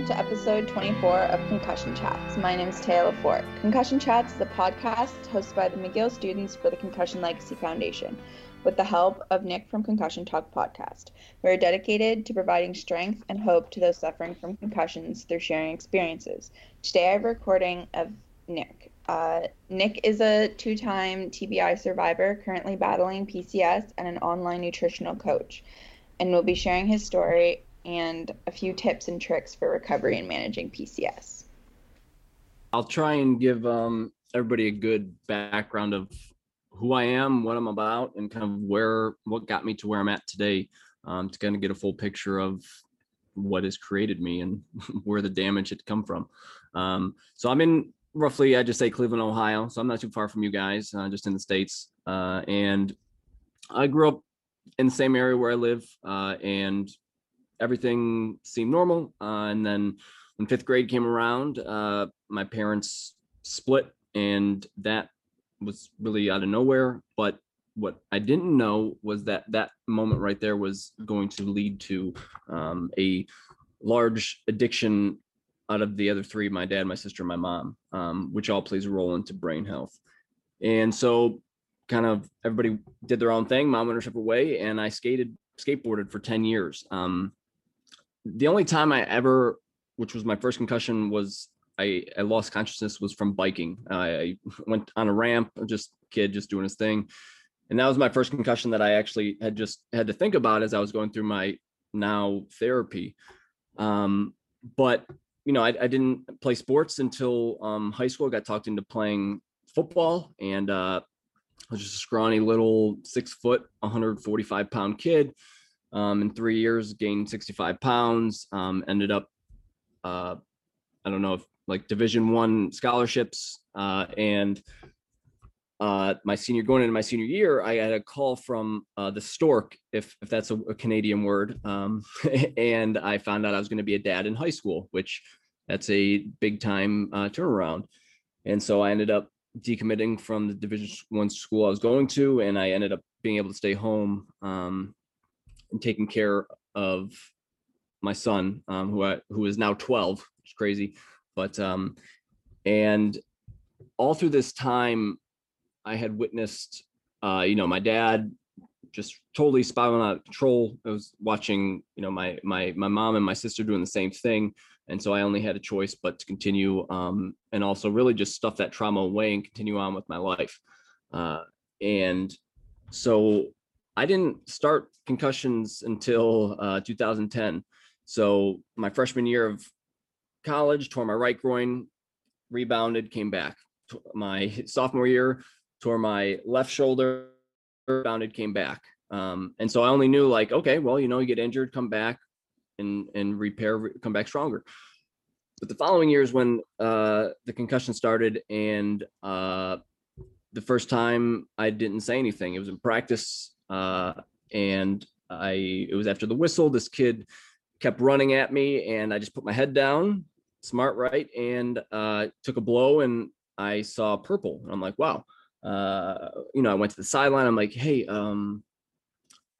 Welcome to episode 24 of Concussion Chats. My name is Taylor Fort. Concussion Chats is a podcast hosted by the McGill students for the Concussion Legacy Foundation with the help of Nick from Concussion Talk podcast. We are dedicated to providing strength and hope to those suffering from concussions through sharing experiences. Today I have a recording of Nick. Uh, Nick is a two time TBI survivor currently battling PCS and an online nutritional coach, and will be sharing his story and a few tips and tricks for recovery and managing PCS. I'll try and give um, everybody a good background of who I am, what I'm about, and kind of where what got me to where I'm at today, um, to kind of get a full picture of what has created me and where the damage had come from. Um, so I'm in roughly, I just say Cleveland, Ohio. So I'm not too far from you guys, uh, just in the states. Uh, and I grew up in the same area where I live, uh, and everything seemed normal. Uh, and then when fifth grade came around, uh, my parents split, and that was really out of nowhere. But what I didn't know was that that moment right there was going to lead to um, a large addiction out of the other three my dad, my sister, my mom, um, which all plays a role into brain health. And so, kind of everybody did their own thing. Mom went her separate way, and I skated, skateboarded for 10 years. Um, the only time I ever, which was my first concussion, was I, I lost consciousness was from biking. I went on a ramp, just kid just doing his thing. And that was my first concussion that I actually had just had to think about as I was going through my now therapy. Um, but you know, I, I, didn't play sports until um, high school. I got talked into playing football, and uh, I was just a scrawny little six foot, 145 pound kid. Um, in three years, gained 65 pounds. Um, ended up, uh, I don't know if like Division One scholarships, uh, and uh, my senior going into my senior year, I had a call from uh, the Stork, if if that's a, a Canadian word, um, and I found out I was going to be a dad in high school, which that's a big time uh, turnaround. And so I ended up decommitting from the Division One school I was going to, and I ended up being able to stay home um, and taking care of my son, um, who I, who is now 12, which is crazy, but um, and all through this time I had witnessed, uh, you know, my dad just totally spiraling out of control. I was watching, you know, my my my mom and my sister doing the same thing, and so I only had a choice but to continue, um, and also really just stuff that trauma away and continue on with my life. Uh, and so I didn't start concussions until uh, 2010. So my freshman year of college, tore my right groin, rebounded, came back. My sophomore year, tore my left shoulder, rebounded, came back. Um, and so I only knew like, okay, well, you know, you get injured, come back and and repair, come back stronger. But the following years when uh, the concussion started and uh, the first time I didn't say anything, it was in practice. Uh, and I, it was after the whistle, this kid kept running at me and I just put my head down, smart right, and uh, took a blow and I saw purple. And I'm like, wow uh, you know, I went to the sideline. I'm like, hey, um,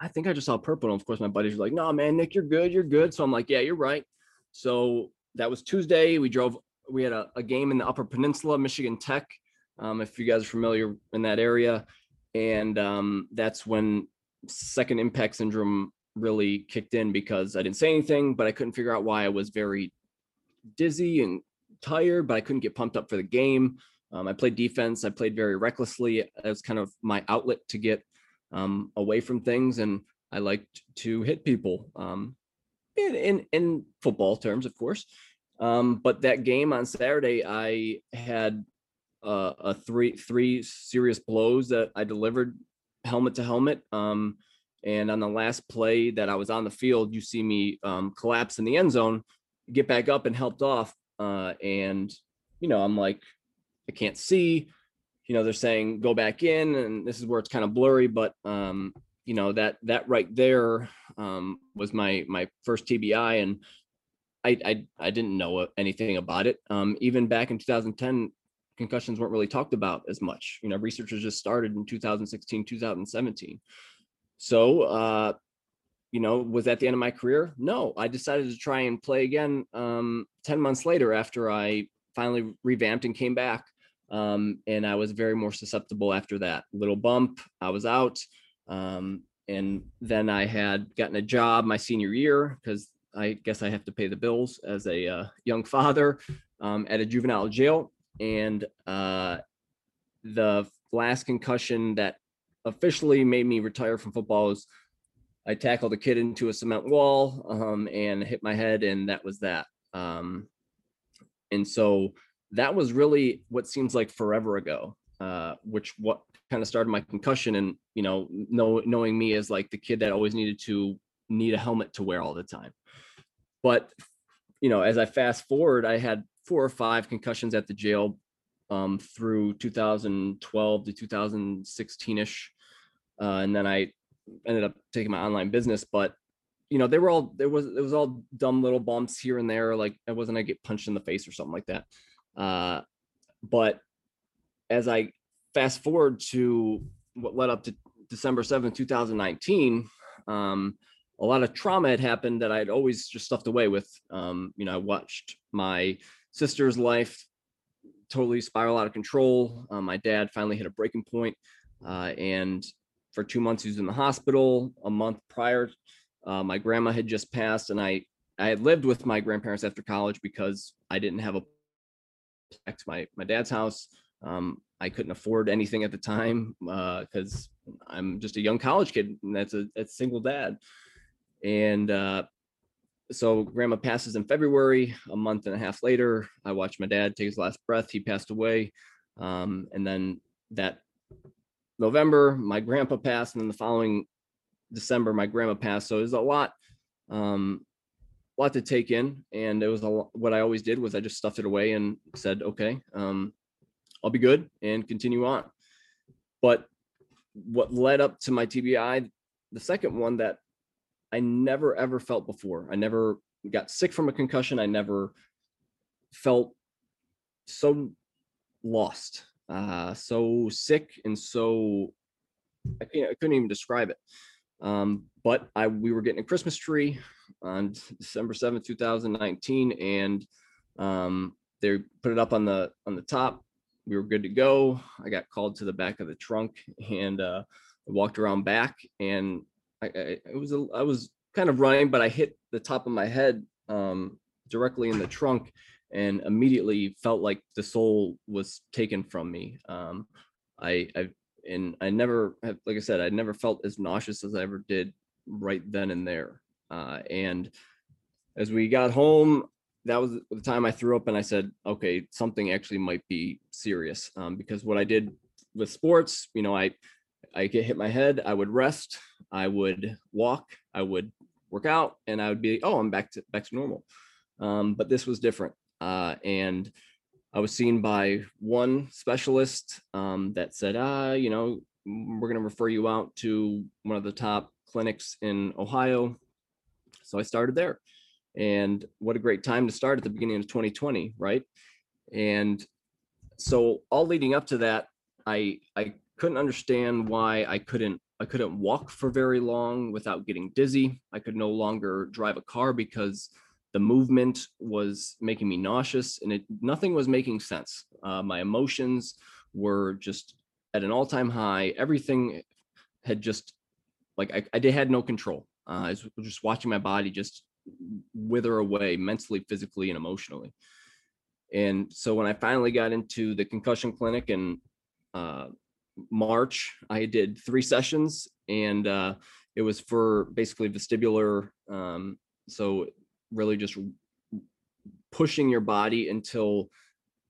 I think I just saw purple. And of course, my buddies were like, no, man, Nick, you're good. You're good. So I'm like, yeah, you're right. So that was Tuesday. We drove, we had a, a game in the Upper Peninsula, Michigan Tech. Um, if you guys are familiar in that area. And um, that's when second impact syndrome really kicked in because I didn't say anything, but I couldn't figure out why I was very dizzy and tired, but I couldn't get pumped up for the game. Um, I played defense. I played very recklessly. as kind of my outlet to get um, away from things, and I liked to hit people. Um, in, in, in football terms, of course. Um, but that game on Saturday, I had uh, a three three serious blows that I delivered helmet to helmet. Um, and on the last play that I was on the field, you see me um, collapse in the end zone, get back up and helped off. Uh, and you know, I'm like, I can't see. You know, they're saying go back in, and this is where it's kind of blurry. But um, you know that that right there um, was my my first TBI, and I, I I didn't know anything about it. Um, even back in 2010, concussions weren't really talked about as much. You know, researchers just started in 2016, 2017. So, uh, you know, was that the end of my career? No, I decided to try and play again um, 10 months later after I finally revamped and came back. Um, and I was very more susceptible after that little bump. I was out. Um, and then I had gotten a job my senior year because I guess I have to pay the bills as a uh, young father um, at a juvenile jail and uh, the last concussion that officially made me retire from football was I tackled a kid into a cement wall um, and hit my head, and that was that. Um, and so that was really what seems like forever ago, uh, which what kind of started my concussion. And you know, know, knowing me as like the kid that always needed to need a helmet to wear all the time. But you know, as I fast forward, I had four or five concussions at the jail um, through 2012 to 2016 ish, uh, and then I ended up taking my online business. But you know, they were all there was it was all dumb little bumps here and there. Like it wasn't I get punched in the face or something like that. Uh, but as I fast forward to what led up to December 7th, 2019, um, a lot of trauma had happened that I'd always just stuffed away with. Um, you know, I watched my sister's life totally spiral out of control. Um, my dad finally hit a breaking point, uh, and for two months he was in the hospital. A month prior, uh, my grandma had just passed, and I I had lived with my grandparents after college because I didn't have a back to my my dad's house. Um, I couldn't afford anything at the time because uh, I'm just a young college kid, and that's a that's a single dad. And uh, so grandma passes in February. A month and a half later, I watched my dad take his last breath. He passed away. Um, and then that November, my grandpa passed, and then the following December, my grandma passed. So it was a lot, um, lot to take in. And it was a lot, what I always did was I just stuffed it away and said, okay, um, I'll be good and continue on. But what led up to my TBI, the second one that I never ever felt before. I never got sick from a concussion. I never felt so lost, uh, so sick, and so I, I couldn't even describe it. Um, but I we were getting a Christmas tree on December seventh, two thousand nineteen, and um, they put it up on the on the top. We were good to go. I got called to the back of the trunk and uh, walked around back, and I, I it was a, I was kind of running, but I hit the top of my head um, directly in the trunk, and immediately felt like the soul was taken from me. Um, I I and I never have, like I said, I never felt as nauseous as I ever did right then and there. Uh, and as we got home, that was the time I threw up and I said, okay, something actually might be serious um, because what I did with sports, you know, I I get hit my head, I would rest, I would walk, I would work out, and I would be, oh, I'm back to back to normal. Um, but this was different, uh, and I was seen by one specialist um, that said, ah, you know, we're going to refer you out to one of the top clinics in Ohio. So I started there, and what a great time to start at the beginning of 2020, right? And so all leading up to that, I I couldn't understand why I couldn't I couldn't walk for very long without getting dizzy. I could no longer drive a car because the movement was making me nauseous and it nothing was making sense. Uh, my emotions were just at an all-time high. Everything had just like I, I had no control. Uh, I was just watching my body just wither away mentally, physically, and emotionally. And so when I finally got into the concussion clinic and uh, March, I did three sessions, and uh, it was for basically vestibular. Um, so really just pushing your body until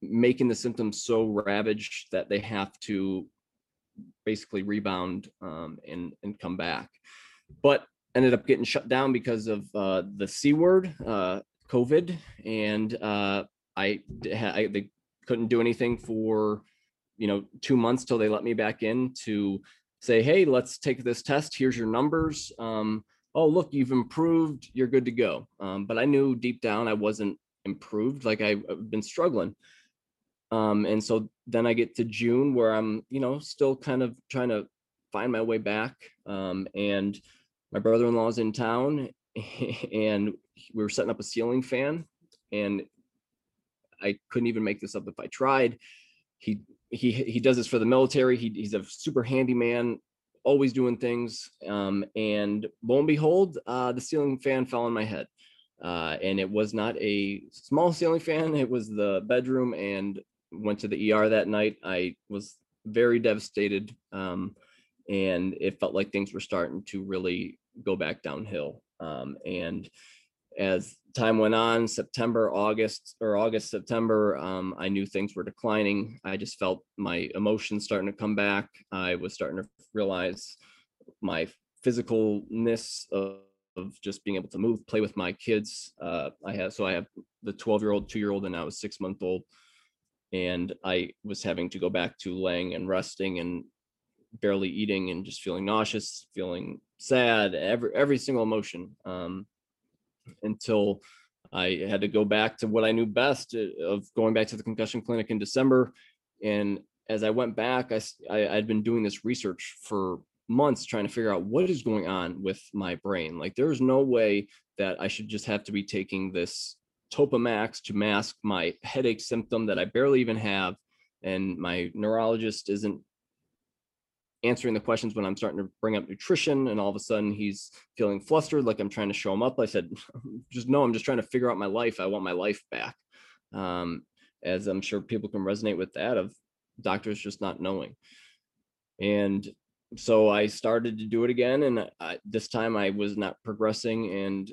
making the symptoms so ravaged that they have to basically rebound um, and and come back. But ended up getting shut down because of uh, the C word, uh, COVID, and uh, I, I they couldn't do anything for you know two months till they let me back in to say, hey, let's take this test. Here's your numbers. Um, oh, look, you've improved. You're good to go. Um, but I knew deep down I wasn't improved. Like I've been struggling. Um, and so then I get to June where I'm, you know, still kind of trying to find my way back. Um, and my brother-in-law is in town and we were setting up a ceiling fan and I couldn't even make this up if I tried. He he he does this for the military. He, he's a super handy man, always doing things. Um, and lo and behold, uh, the ceiling fan fell on my head. Uh, and it was not a small ceiling fan. It was the bedroom and went to the ER that night. I was very devastated. Um, and it felt like things were starting to really go back downhill. Um, and as time went on, September, August, or August, September, um, I knew things were declining. I just felt my emotions starting to come back. I was starting to realize my physicalness of, of just being able to move, play with my kids. Uh, I have so I have the 12 year old, two year old, and now a six month old. And I was having to go back to laying and resting and barely eating and just feeling nauseous, feeling sad, every every single emotion. Um, until I had to go back to what I knew best uh, of going back to the concussion clinic in December. And as I went back, I, I I'd been doing this research for months trying to figure out what is going on with my brain. Like there's no way that I should just have to be taking this Topamax to mask my headache symptom that I barely even have. And my neurologist isn't answering the questions when I'm starting to bring up nutrition and all of a sudden he's feeling flustered like I'm trying to show him up. I said, just no, I'm just trying to figure out my life. I want my life back. Um, as I'm sure people can resonate with that of doctors just not knowing. And so I started to do it again. And I, this time I was not progressing. And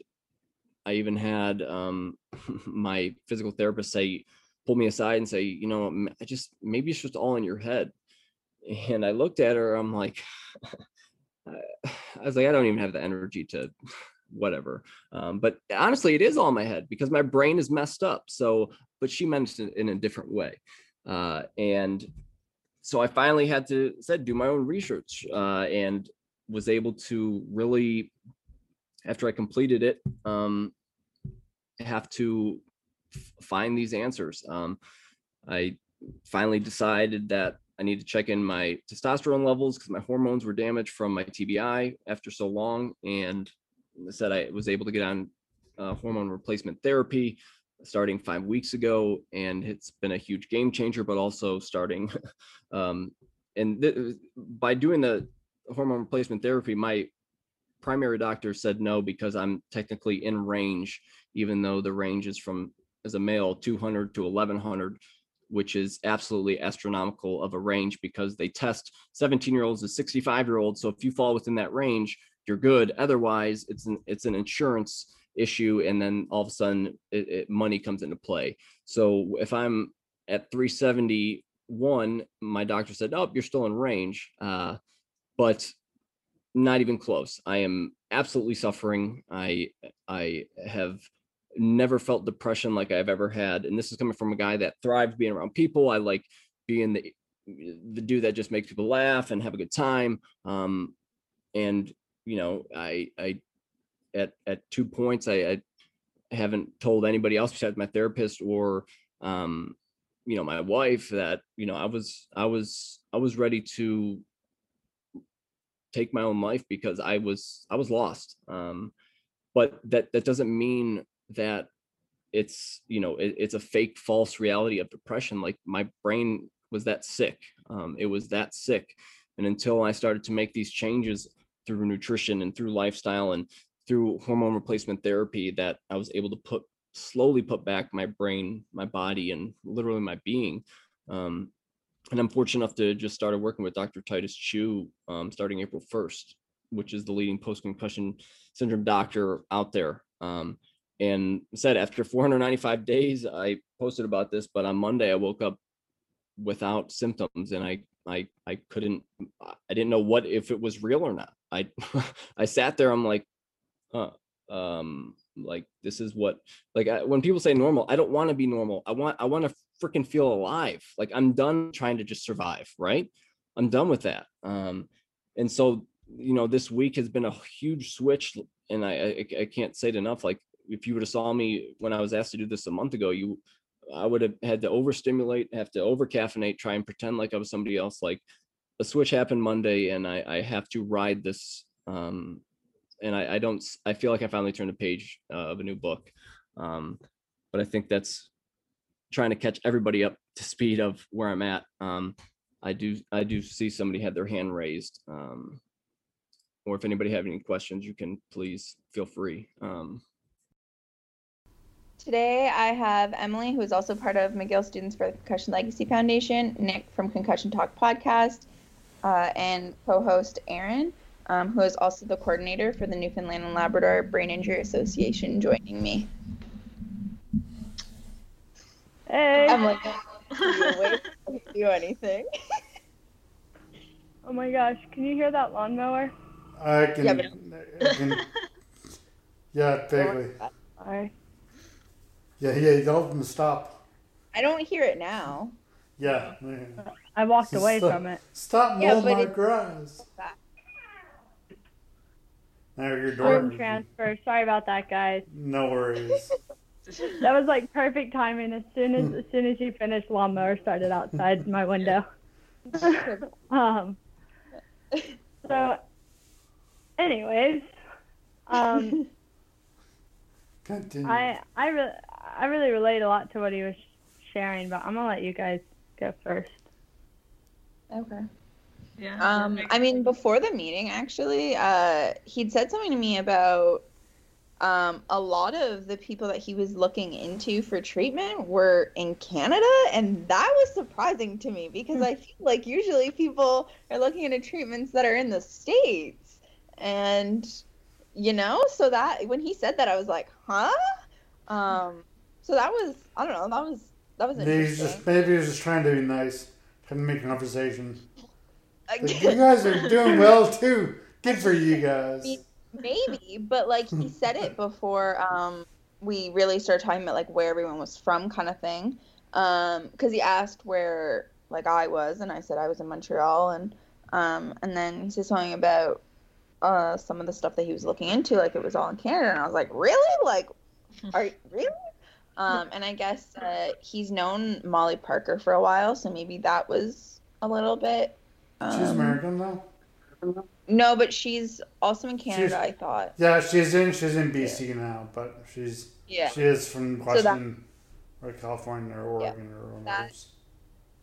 I even had um, my physical therapist say, pull me aside and say, you know, I just, maybe it's just all in your head and I looked at her. I'm like, I was like, I don't even have the energy to whatever. Um, but honestly, it is all in my head because my brain is messed up. So, but she meant it in a different way. Uh, and so I finally had to said do my own research uh, and was able to really, after I completed it, um, have to find these answers. Um, I finally decided that I need to check in my testosterone levels because my hormones were damaged from my TBI after so long. And I said I was able to get on uh, hormone replacement therapy starting five weeks ago. And it's been a huge game changer, but also starting. um, and th- by doing the hormone replacement therapy, my primary doctor said no because I'm technically in range, even though the range is from as a male 200 to 1100 which is absolutely astronomical of a range because they test 17 year olds to 65 year olds. So if you fall within that range, you're good. Otherwise, it's an it's an insurance issue, and then all of a sudden, it, it, money comes into play. So if I'm at 371, my doctor said, "Oh, you're still in range," uh, but not even close. I am absolutely suffering. I I have never felt depression like I've ever had. And this is coming from a guy that thrives being around people. I like being the the dude that just makes people laugh and have a good time. Um, and you know, I I at at two points I, I haven't told anybody else besides my therapist or um, you know, my wife that, you know, I was I was I was ready to take my own life because I was I was lost. Um, but that that doesn't mean that it's you know it, it's a fake false reality of depression like my brain was that sick. Um, it was that sick. And until I started to make these changes through nutrition and through lifestyle and through hormone replacement therapy, that I was able to put slowly put back my brain, my body, and literally my being. Um, and I'm fortunate enough to just started working with Dr. Titus Chiu um, starting April 1st, which is the leading post concussion syndrome doctor out there. Um, and said after 495 days, I posted about this, but on Monday I woke up without symptoms and I I I couldn't I didn't know what if it was real or not. I I sat there I'm like huh um like this is what like I, when people say normal I don't want to be normal. I want I want to freaking feel alive. Like I'm done trying to just survive, right? I'm done with that. Um and so you know this week has been a huge switch and I I, I can't say it enough like if you would have saw me when I was asked to do this a month ago, you I would have had to overstimulate, have to over caffeinate, try and pretend like I was somebody else. Like a switch happened Monday, and I, I have to ride this. Um, and I, I don't. I feel like I finally turned a page uh, of a new book. Um, but I think that's trying to catch everybody up to speed of where I'm at. Um, I do. I do see somebody had their hand raised. Um, or if anybody have any questions, you can please feel free. Today I have Emily, who is also part of McGill Students for the Concussion Legacy Foundation, Nick from Concussion Talk Podcast, uh, and co-host Aaron, um, who is also the coordinator for the Newfoundland and Labrador Brain Injury Association, joining me. Hey. I'm like, wait do anything. oh my gosh, can you hear that lawnmower? I can. Yeah, but- I can yeah, vaguely. Sorry. Yeah, yeah. You told them to stop. I don't hear it now. Yeah. man. I walked away Stop- from it. Stop Yeah, mowing but my it- grass. Now your Room transfer. Sorry about that, guys. No worries. That was like perfect timing. As soon as as soon as you finished, lawnmower started outside my window. um. So, anyways, um, Continue. I I really I really relate a lot to what he was sharing, but I'm gonna let you guys go first. Okay. Yeah. Um, I mean, before the meeting, actually, uh, he'd said something to me about um, a lot of the people that he was looking into for treatment were in Canada, and that was surprising to me because I feel like usually people are looking into treatments that are in the states, and you know, so that when he said that, I was like, huh? Um, so that was I don't know, that was that was maybe he's just maybe he was just trying to be nice, trying to make conversation. Like- Like, you guys are doing well too. Good for you guys. maybe but like he said it before um we really started talking about like where everyone was from kind of thing um because he asked where like i was and i said i was in montreal and um and then he said something about uh some of the stuff that he was looking into like it was all in canada and i was like really like are you really um and i guess uh he's known molly parker for a while so maybe that was a little bit She's um, American though. no but she's also in She's- canada i thought. Yeah, she's in she's in BC now, but she's yeah. she is from So that- Washington or California or Oregon or whatever. That- it is.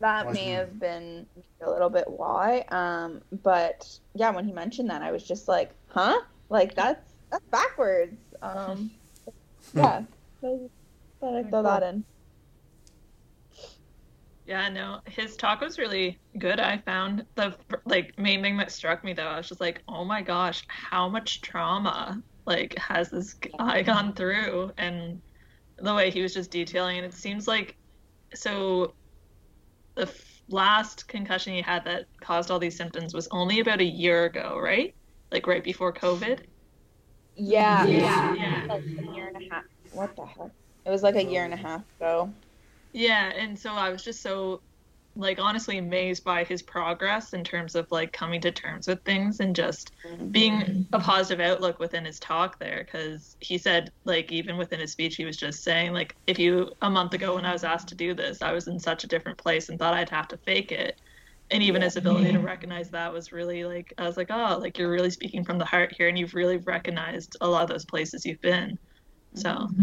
that may have been a little bit why um but yeah when he mentioned that i was just like huh? Like that's that's backwards. Um yeah so thought i'd throw that in Yeah, no, his talk was really good. I found the like main thing that struck me though, I was just like, oh my gosh, how much trauma like has this guy gone through? And the way he was just detailing it, it seems like so the f- last concussion he had that caused all these symptoms was only about a year ago, right? Like right before COVID. yeah Yeah. yeah like a year and a half what the heck it was like a year and a half ago. Yeah, and so I was just so like honestly amazed by his progress in terms of like coming to terms with things and just mm-hmm. being a positive outlook within his talk there because he said like even within his speech he was just saying like if you a month ago when I was asked to do this I was in such a different place and thought I'd have to fake it. And even his ability to recognize that was really like I was like oh like you're really speaking from the heart here and you've really recognized a lot of those places you've been. So mm-hmm.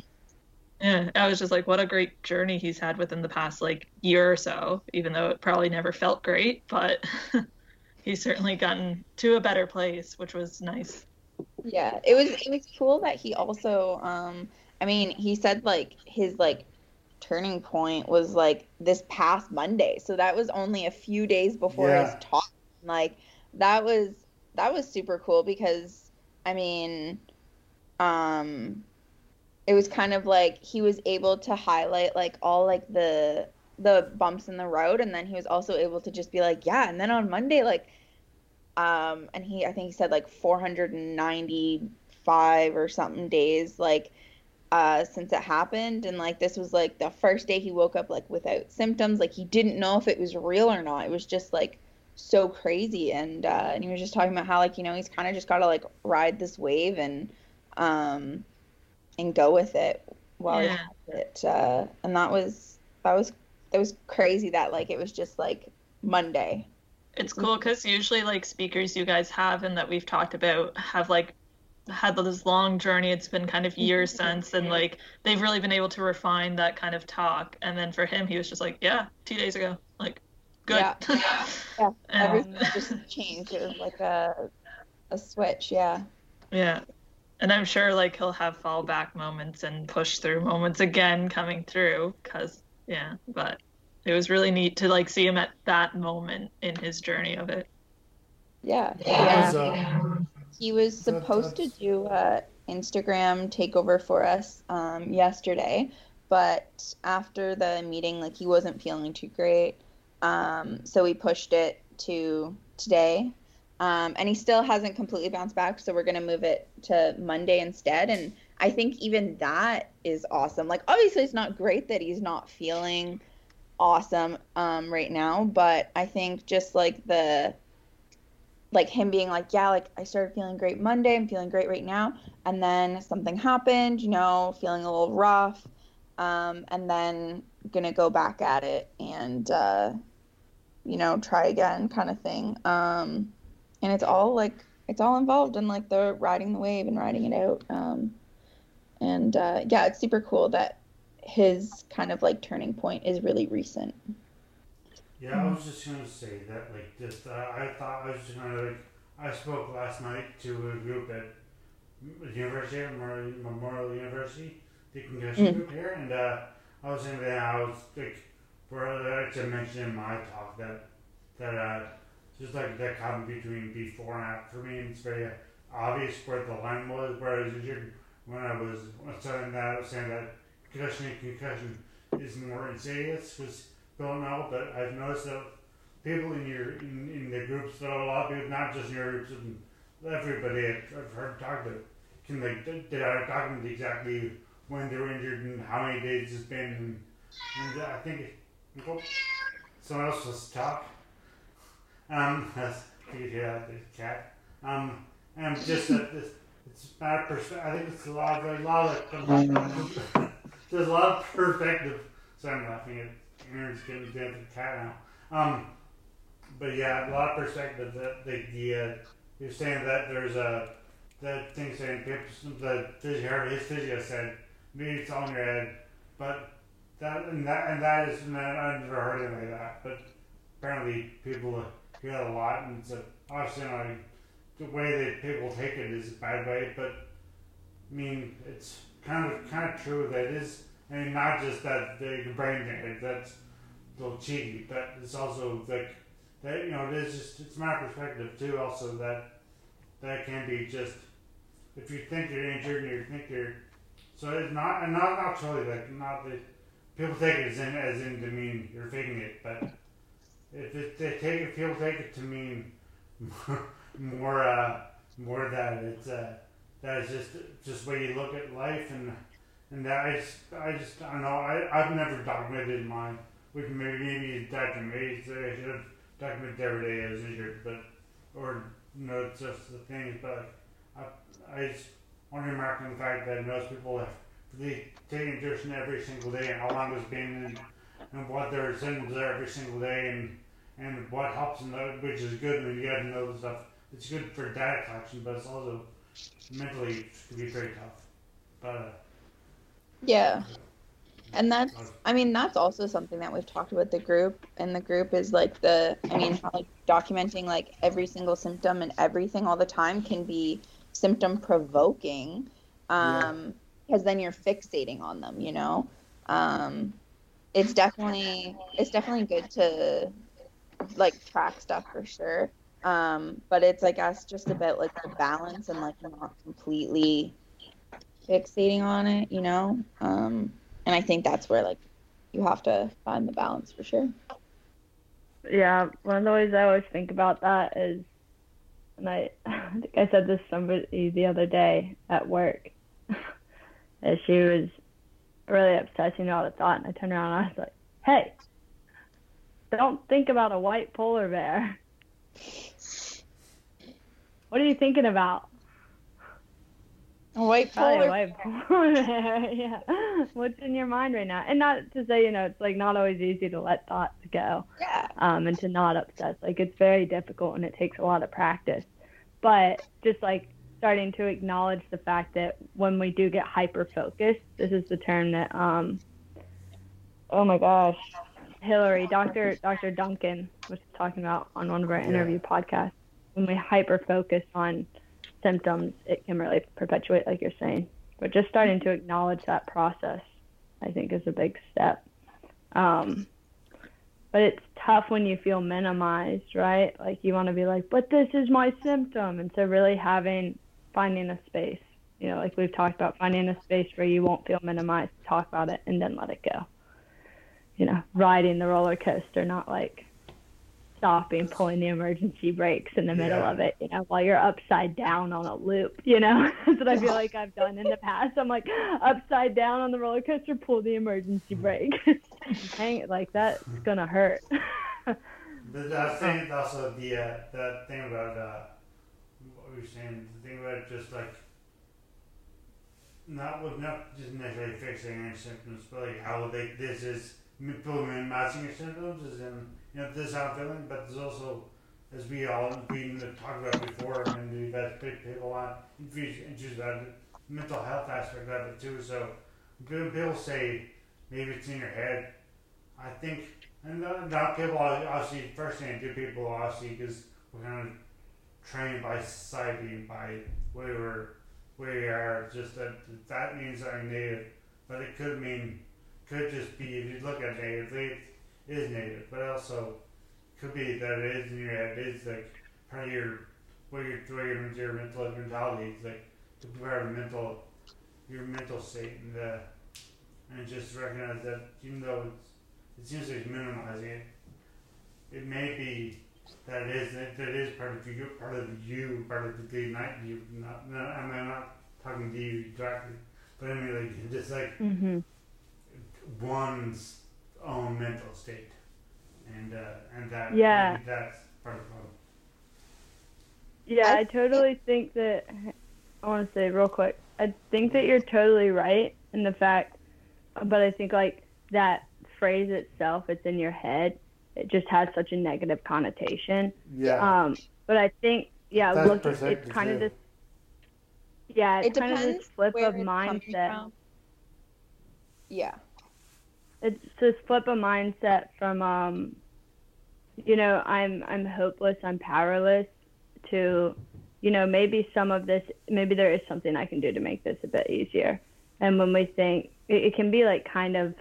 Yeah, I was just like, what a great journey he's had within the past like year or so, even though it probably never felt great, but he's certainly gotten to a better place, which was nice. Yeah, it was it was cool that he also um I mean, he said like his like turning point was like this past Monday. So that was only a few days before Yeah. his talk. Like that was that was super cool because I mean um it was kind of like he was able to highlight like all like the the bumps in the road and then he was also able to just be like yeah and then on monday like um and he i think he said like 495 or something days like uh since it happened and like this was like the first day he woke up like without symptoms like he didn't know if it was real or not. It was just like so crazy and uh and he was just talking about how like you know he's kind of just got to like ride this wave and um and go with it while Yeah. has it uh and that was that was that was crazy that like it was just like monday It's cool because usually like speakers you guys have and that we've talked about have like had this long journey. It's been kind of years since, and like they've really been able to refine that kind of talk. And then for him, he was just like, yeah, two days ago, like good. Yeah. yeah And- everything just changed it was like a a switch yeah Yeah. And I'm sure like he'll have fallback moments and push through moments again coming through cuz yeah, but it was really neat to like see him at that moment in his journey of it. yeah That yeah was, uh, he was supposed to do a Instagram takeover for us um, yesterday, but after the meeting, like he wasn't feeling too great, um, so we pushed it to today. Um, and he still hasn't completely bounced back, so we're gonna move it to Monday instead. And I think even that is awesome. Like obviously, it's not great that he's not feeling awesome um, right now, but I think just like the like him being like, yeah, like I started feeling great Monday, I'm feeling great right now, and then something happened, you know, feeling a little rough, um, and then gonna go back at it and uh, you know try again, kind of thing. Um, and it's all like it's all involved in like the riding the wave and riding it out. Um, and uh, yeah, it's super cool that his kind of like turning point is really recent. Yeah, I was just gonna say that, like, just uh, I thought I was just gonna like, I spoke last night to a group at the University of Memorial, Memorial University, the concussion Mm. group here, and uh, I was saying that I was like, for uh, to mention in my talk that that uh, just like that comment between before and after me, and it's very obvious where the line was, where I was injured when I was saying that, I was saying that concussion and concussion is more insidious because don't know, but I've noticed that people in your in, in the groups, that a lot of people, not just in your groups, and everybody I've heard talk about, can like they are talking exactly when they were injured and how many days it's been, and, and I think oh, someone else was talk. Um, that's, I think you hear that the cat. Um, and just that this, it's bad perspective. I think it's a lot of a lot of there's a lot of perspective. Sorry, I'm laughing at Aaron's getting to the cat now. Um, but yeah, a lot of perspective. That the, the uh, you're saying that there's a that thing saying the physio, his physio said maybe it's on your head, but that and that and that is I've never heard anything like that. But apparently people that a lot, and it's a, obviously the way that people take it is a bad way, but I mean it's kind of kind of true that it is. I mean, not just that the brain thing, that's a little cheeky, but it's also like that. You know, it is just it's my perspective too. Also, that that can be just if you think you're injured and you think you're so it's not and not not totally like not that people take it as in as in to mean you're faking it, but if it, they take if people take it to mean more more uh, more that it's uh, that just just way you look at life and and that I just I just I don't know I I've never documented mine which maybe maybe Dr. May said I should have documented every day I was injured but or you know just the thing but I I just want to remark on the fact that most people have they take injection every single day and how long it's been and, and what their symptoms are every single day and and what helps them out, which is good when you get to know the stuff. It's good for data collection, but it's also mentally it can be very tough. But uh, Yeah, and that's i mean that's also something that we've talked about the group and the group is like the i mean like documenting like every single symptom and everything all the time can be symptom provoking um because then you're fixating on them you know um it's definitely it's definitely good to like track stuff for sure. Um but it's i guess just about like the balance and like not completely fixating on it you know? Um and i think that's where like you have to find the balance for sure. Yeah, one of the ways I always think about that is, and I, I think I said this to somebody the other day at work, as she was really obsessing about a thought, and I turned around and I was like, "Hey, don't think about a white polar bear. What are you thinking about?" a white Probably a polar white polar bear. yeah. What's in your mind right now? And not to say, you know, it's like not always easy to let thoughts go yeah um, and to not obsess. Like it's very difficult and it takes a lot of practice. But just like starting to acknowledge the fact that when we do get hyper focused, this is the term that um, oh my gosh, Hillary, Dr. Dr. Duncan was talking about on one of our interview podcasts. When we hyper focus on symptoms, it can really perpetuate, like you're saying. But just starting to acknowledge that process, I think, is a big step. Um, but it's tough when you feel minimized, right? Like you want to be like, but this is my symptom. And so, really having, finding a space, you know, like we've talked about, finding a space where you won't feel minimized, to talk about it, and then let it go. You know, riding the roller coaster, not like stopping, pulling the emergency brakes in the middle Yeah. of it, you know, while you're upside down on a loop, you know. That's what I feel like I've done in the past. I'm like upside down on the roller coaster, pull the emergency brake. Hang it like that's gonna hurt. But I think also the uh, that thing about uh, what we were saying, the thing about just like not with not just necessarily fixing any symptoms, but like how they this is people minimizing your symptoms is in you know this is how I'm feeling, but there's also as we all we talked about before, and we've had people on introduced about the mental health aspect of it too. So people say maybe it's in your head. I think and not, people obviously first thing do people obviously because we're kind of trained by society by where we're we are. Just that that means something negative, but it could mean could just be if you look at it negatively, it is negative, but also could be that it is in your head. It is like part of your where your where your, your mental mentality is like to of the mental your mental state and uh, and just recognize that even though it's it seems like minimizing it. It may be that it is that it is part of you, part of you, part of the night you. Not, not I'm not talking to you directly, but I mean like just like hmm one's own mental state, and uh, and that Yeah. maybe that's part of the problem. Yeah, I I totally think that. I want to say real quick. I think that you're totally right in the fact, but I think like that phrase itself, it's in your head. It just has such a negative connotation. Yeah. Um, but I think yeah, That's look, it's perspective, kind of this. Yeah, it's it kind of depends this flip of mindset. yeah it's this flip of mindset from um you know i'm i'm hopeless i'm powerless to you know maybe some of this maybe there is something i can do to make this a bit easier and when we think it, it can be like kind of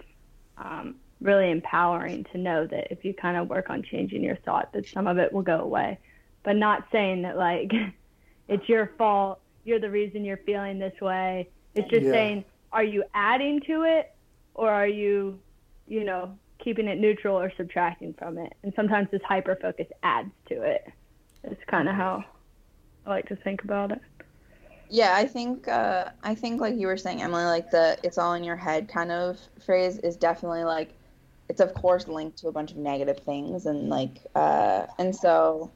um really empowering to know that if you kind of work on changing your thought that some of it will go away. But not saying that like it's your fault you're the reason you're feeling this way. It's just Yeah. saying are you adding to it or are you you know keeping it neutral or subtracting from it? And sometimes this hyper focus adds to it. It's kind of how i like to think about it. Yeah, I think uh, I think like you were saying, Emily, like the "it's all in your head" kind of phrase is definitely like it's of course linked to a bunch of negative things, and like uh, and so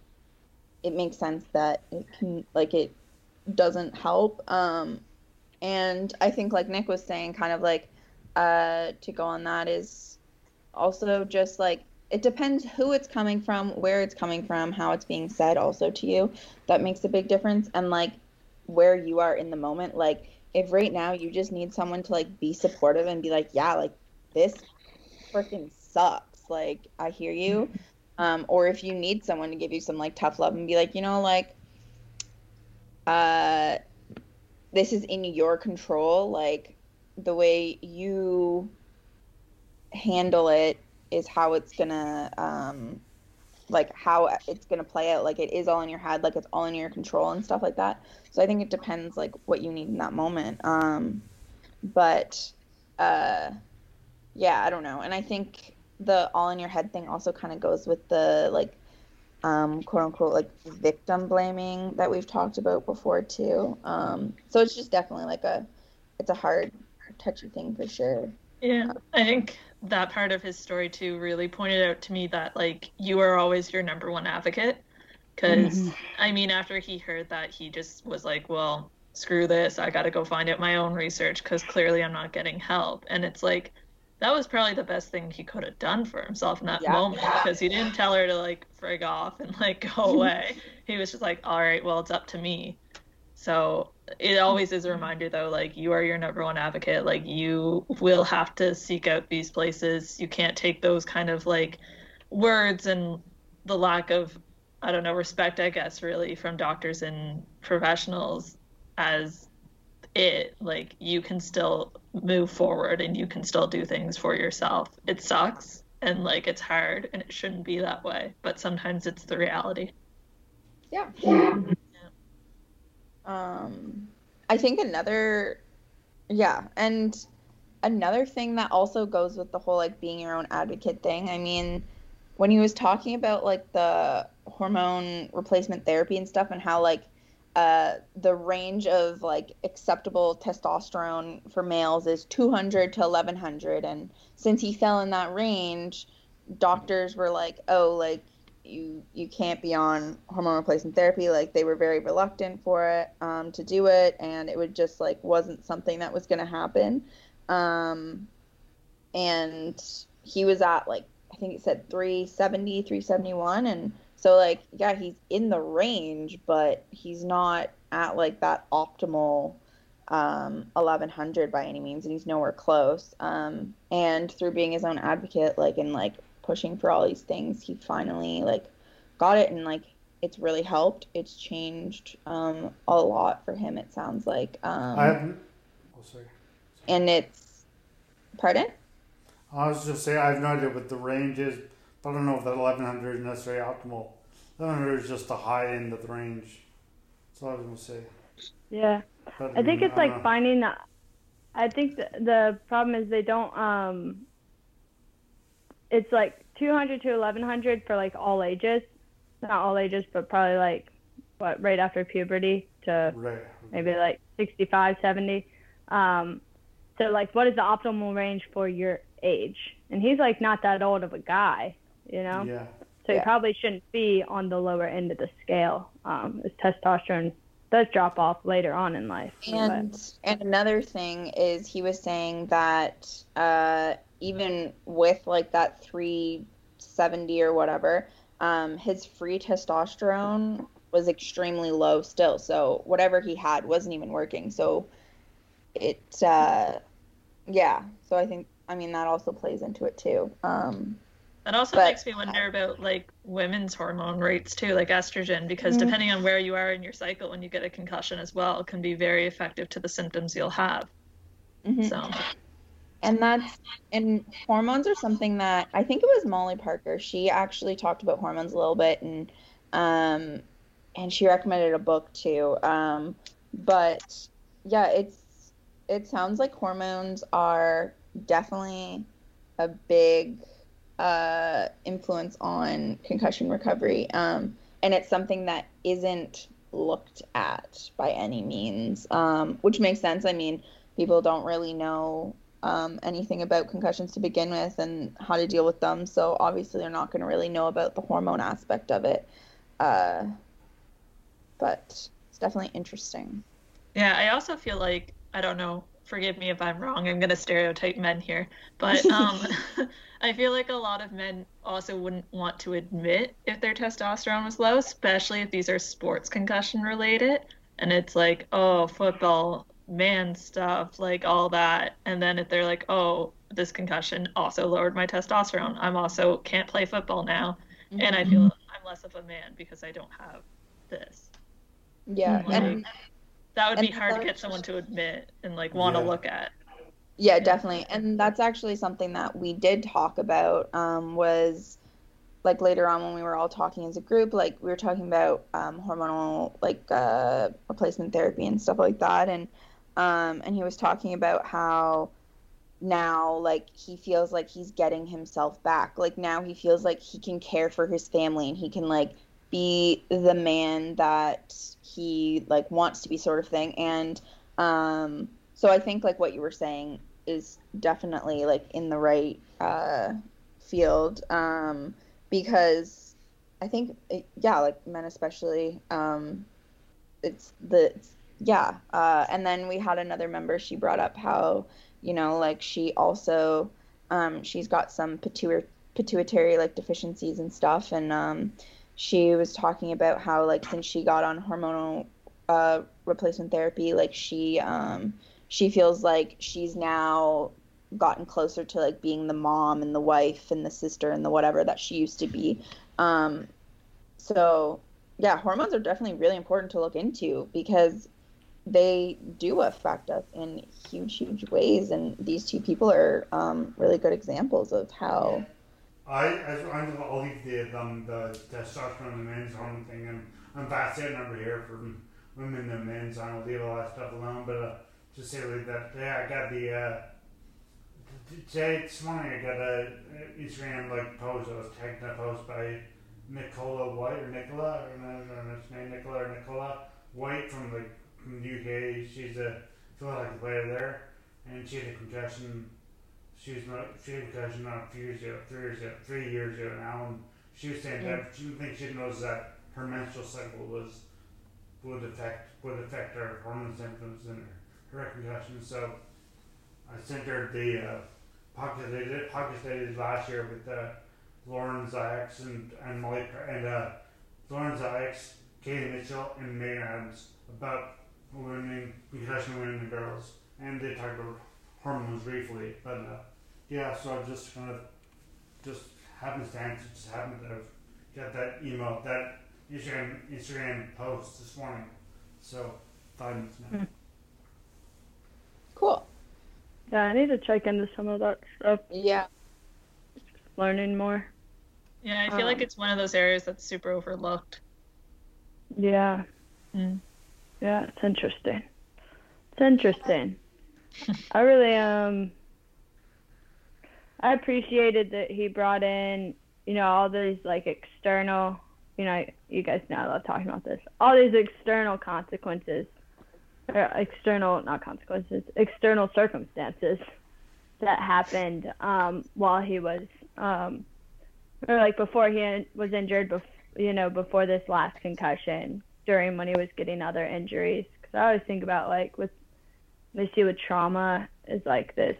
it makes sense that it can like it doesn't help. Um, and I think like Nick was saying, kind of like uh, to go on that is also just like it depends who it's coming from, where it's coming from, how it's being said also to you. That makes a big difference, and like where you are in the moment. Like if right now you just need someone to like be supportive and be like, yeah, like this freaking sucks. Like, I hear you. Um, or if you need someone to give you some like tough love and be like, you know, like, uh, this is in your control. Like, the way you handle it is how it's gonna um like how it's gonna play out like it is all in your head like it's all in your control and stuff like that so i think it depends like what you need in that moment um but uh yeah i don't know. And i think the all in your head thing also kind of goes with the like um quote unquote like victim blaming that we've talked about before too. Um so it's just definitely like a it's a hard touchy thing for sure. Yeah i think that part of his story too really pointed out to me that like you are always your number one advocate. Because mm-hmm. i mean after he heard that he just was like well screw this. I got to go find out my own research because clearly i'm not getting help. And it's like that was probably the best thing he could have done for himself in that yeah. moment because he didn't tell her to like frig off and like go away. He was just like all right well it's up to me. So it always is a reminder though like you are your number one advocate. Like you will have to seek out these places. You can't take those kind of like words and the lack of i don't know respect i guess really from doctors and professionals as it. Like you can still move forward and you can still do things for yourself it sucks and like it's hard and it shouldn't be that way but sometimes it's the reality yeah, yeah. Um, I think another, yeah, and another thing that also goes with the whole like being your own advocate thing. I mean, when he was talking about like the hormone replacement therapy and stuff, and how like uh, the range of like acceptable testosterone for males is 200 to 1100, and since he fell in that range, doctors were like, oh, like you you can't be on hormone replacement therapy. Like they were very reluctant for it um, to do it. And it would just like wasn't something that was going to happen. Um, and he was at like i think it said 370 371 and so like yeah he's in the range but he's not at like that optimal um, 1100 by any means and he's nowhere close um, and through being his own advocate like and like pushing for all these things, he finally like got it and like it's really helped. It's changed um, a lot for him. It sounds like. Um, I haven't. Oh, sorry. And it's, pardon. I was just saying I have no idea what the range is, I don't know if that 1100 is necessarily optimal. 1100 is just the high end of the range. That's all I was gonna say. Yeah, but, I think it's I like know. finding. I think the, the problem is they don't um it's like 200 to 1100 for like all ages not all ages but probably like what right after puberty to right. maybe like 65 70 um so like what is the optimal range for your age and he's like not that old of a guy you know yeah so yeah. he probably shouldn't be on the lower end of the scale um his testosterone does drop off later on in life and but. and another thing is he was saying that uh even with like that 370 or whatever, um, his free testosterone was extremely low still. So whatever he had wasn't even working. So it, uh, yeah. So I think, I mean, that also plays into it too. Um, that also but, makes me wonder about like women's hormone rates too, like estrogen, because mm-hmm. depending on where you are in your cycle when you get a concussion as well, can be very effective to the symptoms you'll have. Mm-hmm. So and that's and hormones are something that I think it was Molly Parker. She actually talked about hormones a little bit and um and she recommended a book too. Um but yeah, it's it sounds like hormones are definitely a big uh influence on concussion recovery. Um and it's something that isn't looked at by any means. Um which makes sense. I mean, people don't really know um, anything about concussions to begin with and how to deal with them. So obviously they're not going to really know about the hormone aspect of it. Uh, but it's definitely interesting. Yeah, I also feel like I don't know. Forgive me if I'm wrong. I'm going to stereotype men here, but um, I feel like a lot of men also wouldn't want to admit if their testosterone was low, especially if these are sports concussion related. And it's like, oh, football, man stuff, like all that. And then if they're like, oh, this concussion also lowered my testosterone. I'm also can't play football now, mm-hmm. and I feel I'm less of a man because I don't have this. Yeah, like, and that would be hard to get someone to admit and like want to yeah. look at. Yeah, definitely, and that's actually something that we did talk about. Um, was like later on when we were all talking as a group, like we were talking about um, hormonal like uh, replacement therapy and stuff like that, and um, and he was talking about how now like he feels like he's getting himself back like now he feels like he can care for his family and he can like be the man that he like wants to be sort of thing. And um so i think like what you were saying is definitely like in the right uh field. Um because i think yeah like men especially um it's the it's, yeah uh and then we had another member she brought up how you know like she also um, she's got some pituitary pituitary like deficiencies and stuff. And um, she was talking about how like since she got on hormonal uh, replacement therapy like she um, she feels like she's now gotten closer to like being the mom and the wife and the sister and the whatever that she used to be um, so yeah hormones are definitely really important to look into because they do affect us in huge, huge ways. And these two people are um, really good examples of how. I, I, I'll leave the, um, the testosterone and the men's hormone thing. And I'm fascinated over here for women and men's. I will leave all that stuff alone. But uh, just say like that, yeah, I got the. Uh, today, this morning, I got a Instagram like post. I was tagged in a post by Nicola White or Nicola, I don't know his name, Nicola or Nicola White from like from the UK. She's a Philadelphia player there, and she had a concussion. She was not she had concussion not a few years ago, three years ago, three years ago now, and she was saying that she didn't think she knows that her menstrual cycle was would affect would affect her hormone symptoms and her, her concussion. So I sent her the uh, podcast they did podcast they did last year with uh, Lauren Zayas and and Molly and uh, Lauren Zayas, Katie Mitchell, and Megan Adams about women, concussion women and girls, and they talked about hormones briefly. But uh, yeah, so I just kind of just happenstance, it just happened to have got that email, that Instagram Instagram post this morning. So five minutes now. Mm. Cool. Yeah, I need to check into some of that stuff. Yeah. Learning more. Yeah, I feel um, like it's one of those areas that's super overlooked. Yeah. Mm. Yeah, it's interesting. It's interesting. I really um I appreciated that he brought in, you know, all these like external, you know, you guys know I love talking about this. All these external consequences, or external, not consequences, external circumstances that happened um, while he was, um, or like before he was injured, you know, before this last concussion, during when he was getting other injuries. Because I always think about like with we see with trauma is like this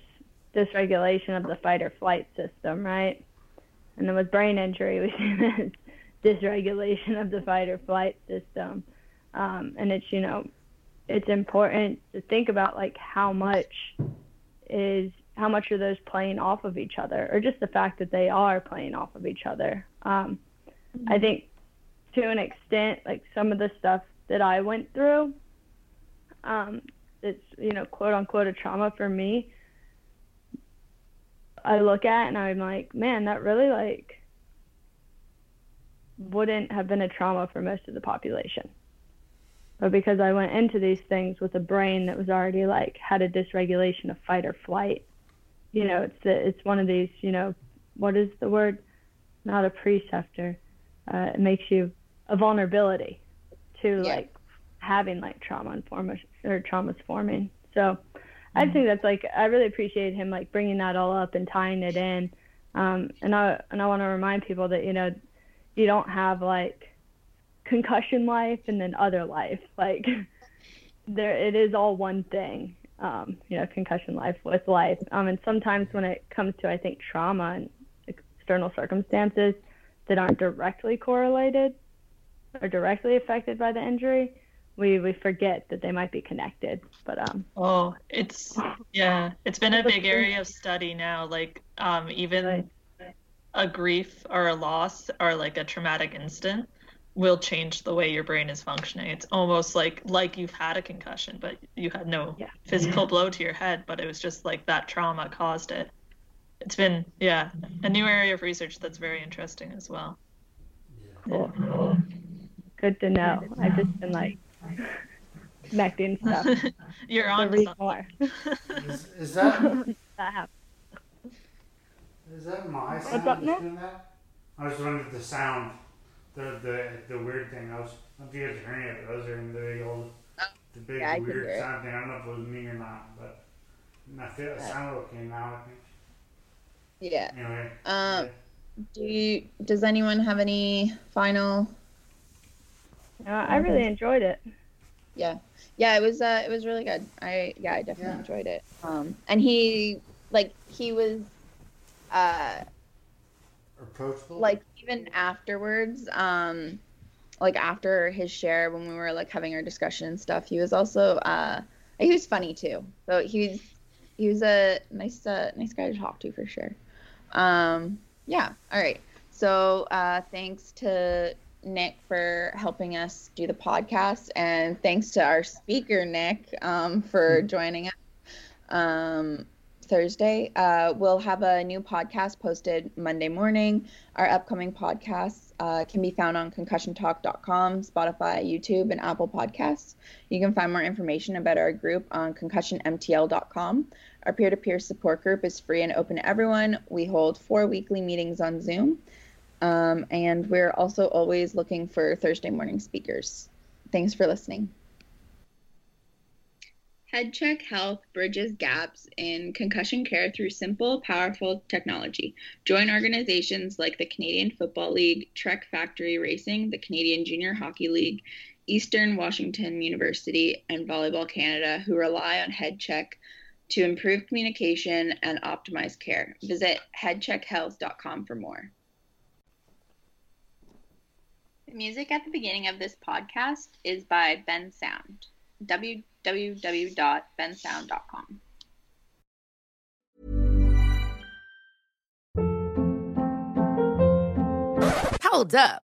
dysregulation of the fight or flight system, right? And then with brain injury, we see this dysregulation of the fight or flight system. Um, and it's you know, it's important to think about like how much is how much are those playing off of each other, or just the fact that they are playing off of each other. Um, I think to an extent, like some of the stuff that I went through, um, it's you know quote unquote a trauma for me. I look at and I'm like, man, that really like wouldn't have been a trauma for most of the population. But because I went into these things with a brain that was already like had a dysregulation of fight or flight, you know, it's the, it's one of these, you know, what is the word? Not a preceptor. Uh, it makes you a vulnerability to yeah. like having like trauma and form or traumas forming. So. I think that's like I really appreciate him like bringing that all up and tying it in. Um, and I and I want to remind people that you know you don't have like concussion life and then other life like there it is all one thing um, you know concussion life with life um, and sometimes when it comes to I think trauma and external circumstances that aren't directly correlated or directly affected by the injury, we we forget that they might be connected. But um. Oh, it's yeah, it's been a big area of study now. Like um, even Right. a grief or a loss or like a traumatic incident will change the way your brain is functioning. It's almost like like you've had a concussion, but you had no Yeah. physical blow to your head, but it was just like that trauma caused it. It's been yeah, a new area of research that's very interesting as well. Cool. Good to know. I've just been like connecting stuff You're to on to read something. more. Is, is that that happens. is that my up, sound that's Nick? doing that? I was wondering if the sound, the the the weird thing. I was I don't know if you guys are hearing it. but I was hearing the big old, the big Yeah, weird sound thing. I don't know if it was me or not, but I feel it sounded okay now. I think. Yeah. Anyway. Um, do you, does anyone have any final? Uh, I really enjoyed it. Yeah, yeah, it was uh, it was really good. I yeah, I definitely Yeah. enjoyed it. Um, and he like he was, uh, approachable. like even afterwards, um, like after his share when we were like having our discussion and stuff, he was also uh, he was funny too. So he was he was a nice uh, nice guy to talk to for sure. Um, yeah. All right. So uh, thanks to Nick for helping us do the podcast, and thanks to our speaker Nick um, for joining us. Um, Thursday. Uh, we'll have a new podcast posted Monday morning. Our upcoming podcasts uh, can be found on concussiontalk.com, Spotify, YouTube, and Apple Podcasts. You can find more information about our group on concussionmtl.com. Our peer to peer support group is free and open to everyone. We hold four weekly meetings on Zoom. Um, and we're also always looking for Thursday morning speakers. Thanks for listening. HeadCheck Health bridges gaps in concussion care through simple, powerful technology. Join organizations like the Canadian Football League, Trek Factory Racing, the Canadian Junior Hockey League, Eastern Washington University, and Volleyball Canada, who rely on HeadCheck to improve communication and optimize care. Visit headcheckhealth.com for more. The music at the beginning of this podcast is by Bensound. www.bensound.com. Hold up.